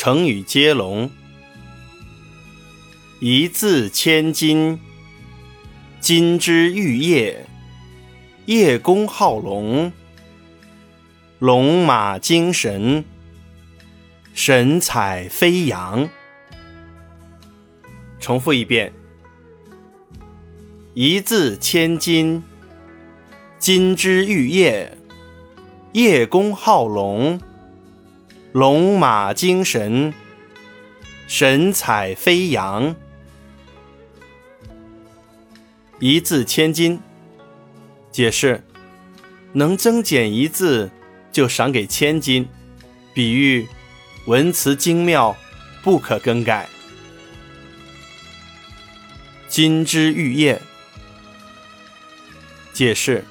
成语接龙：一字千金，金枝玉叶，叶公好龙，龙马精神，神采飞扬。重复一遍：一字千金，金枝玉叶，叶公好龙。龙马精神，神采飞扬。一字千金，解释：能增减一字，就赏给千金，比喻文辞精妙，不可更改。金枝玉叶，解释：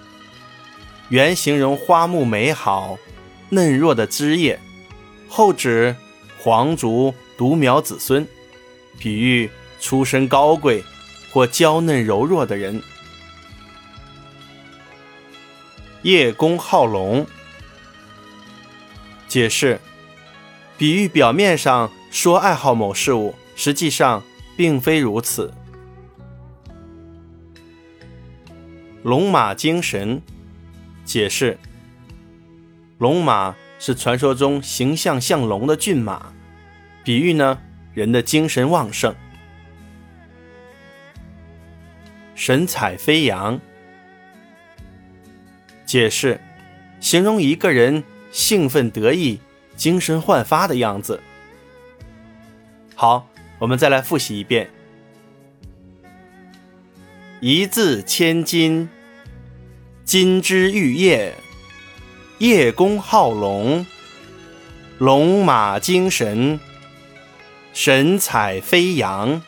原形容花木美好、嫩弱的枝叶。后指皇族独苗子孙，比喻出身高贵或娇嫩柔弱的人。叶公好龙，解释：比喻表面上说爱好某事物，实际上并非如此。龙马精神，解释：龙马。是传说中形象像龙的骏马，比喻呢人的精神旺盛、神采飞扬。解释：形容一个人兴奋得意、精神焕发的样子。好，我们再来复习一遍：一字千金，金枝玉叶。叶公好龙，龙马精神，神采飞扬。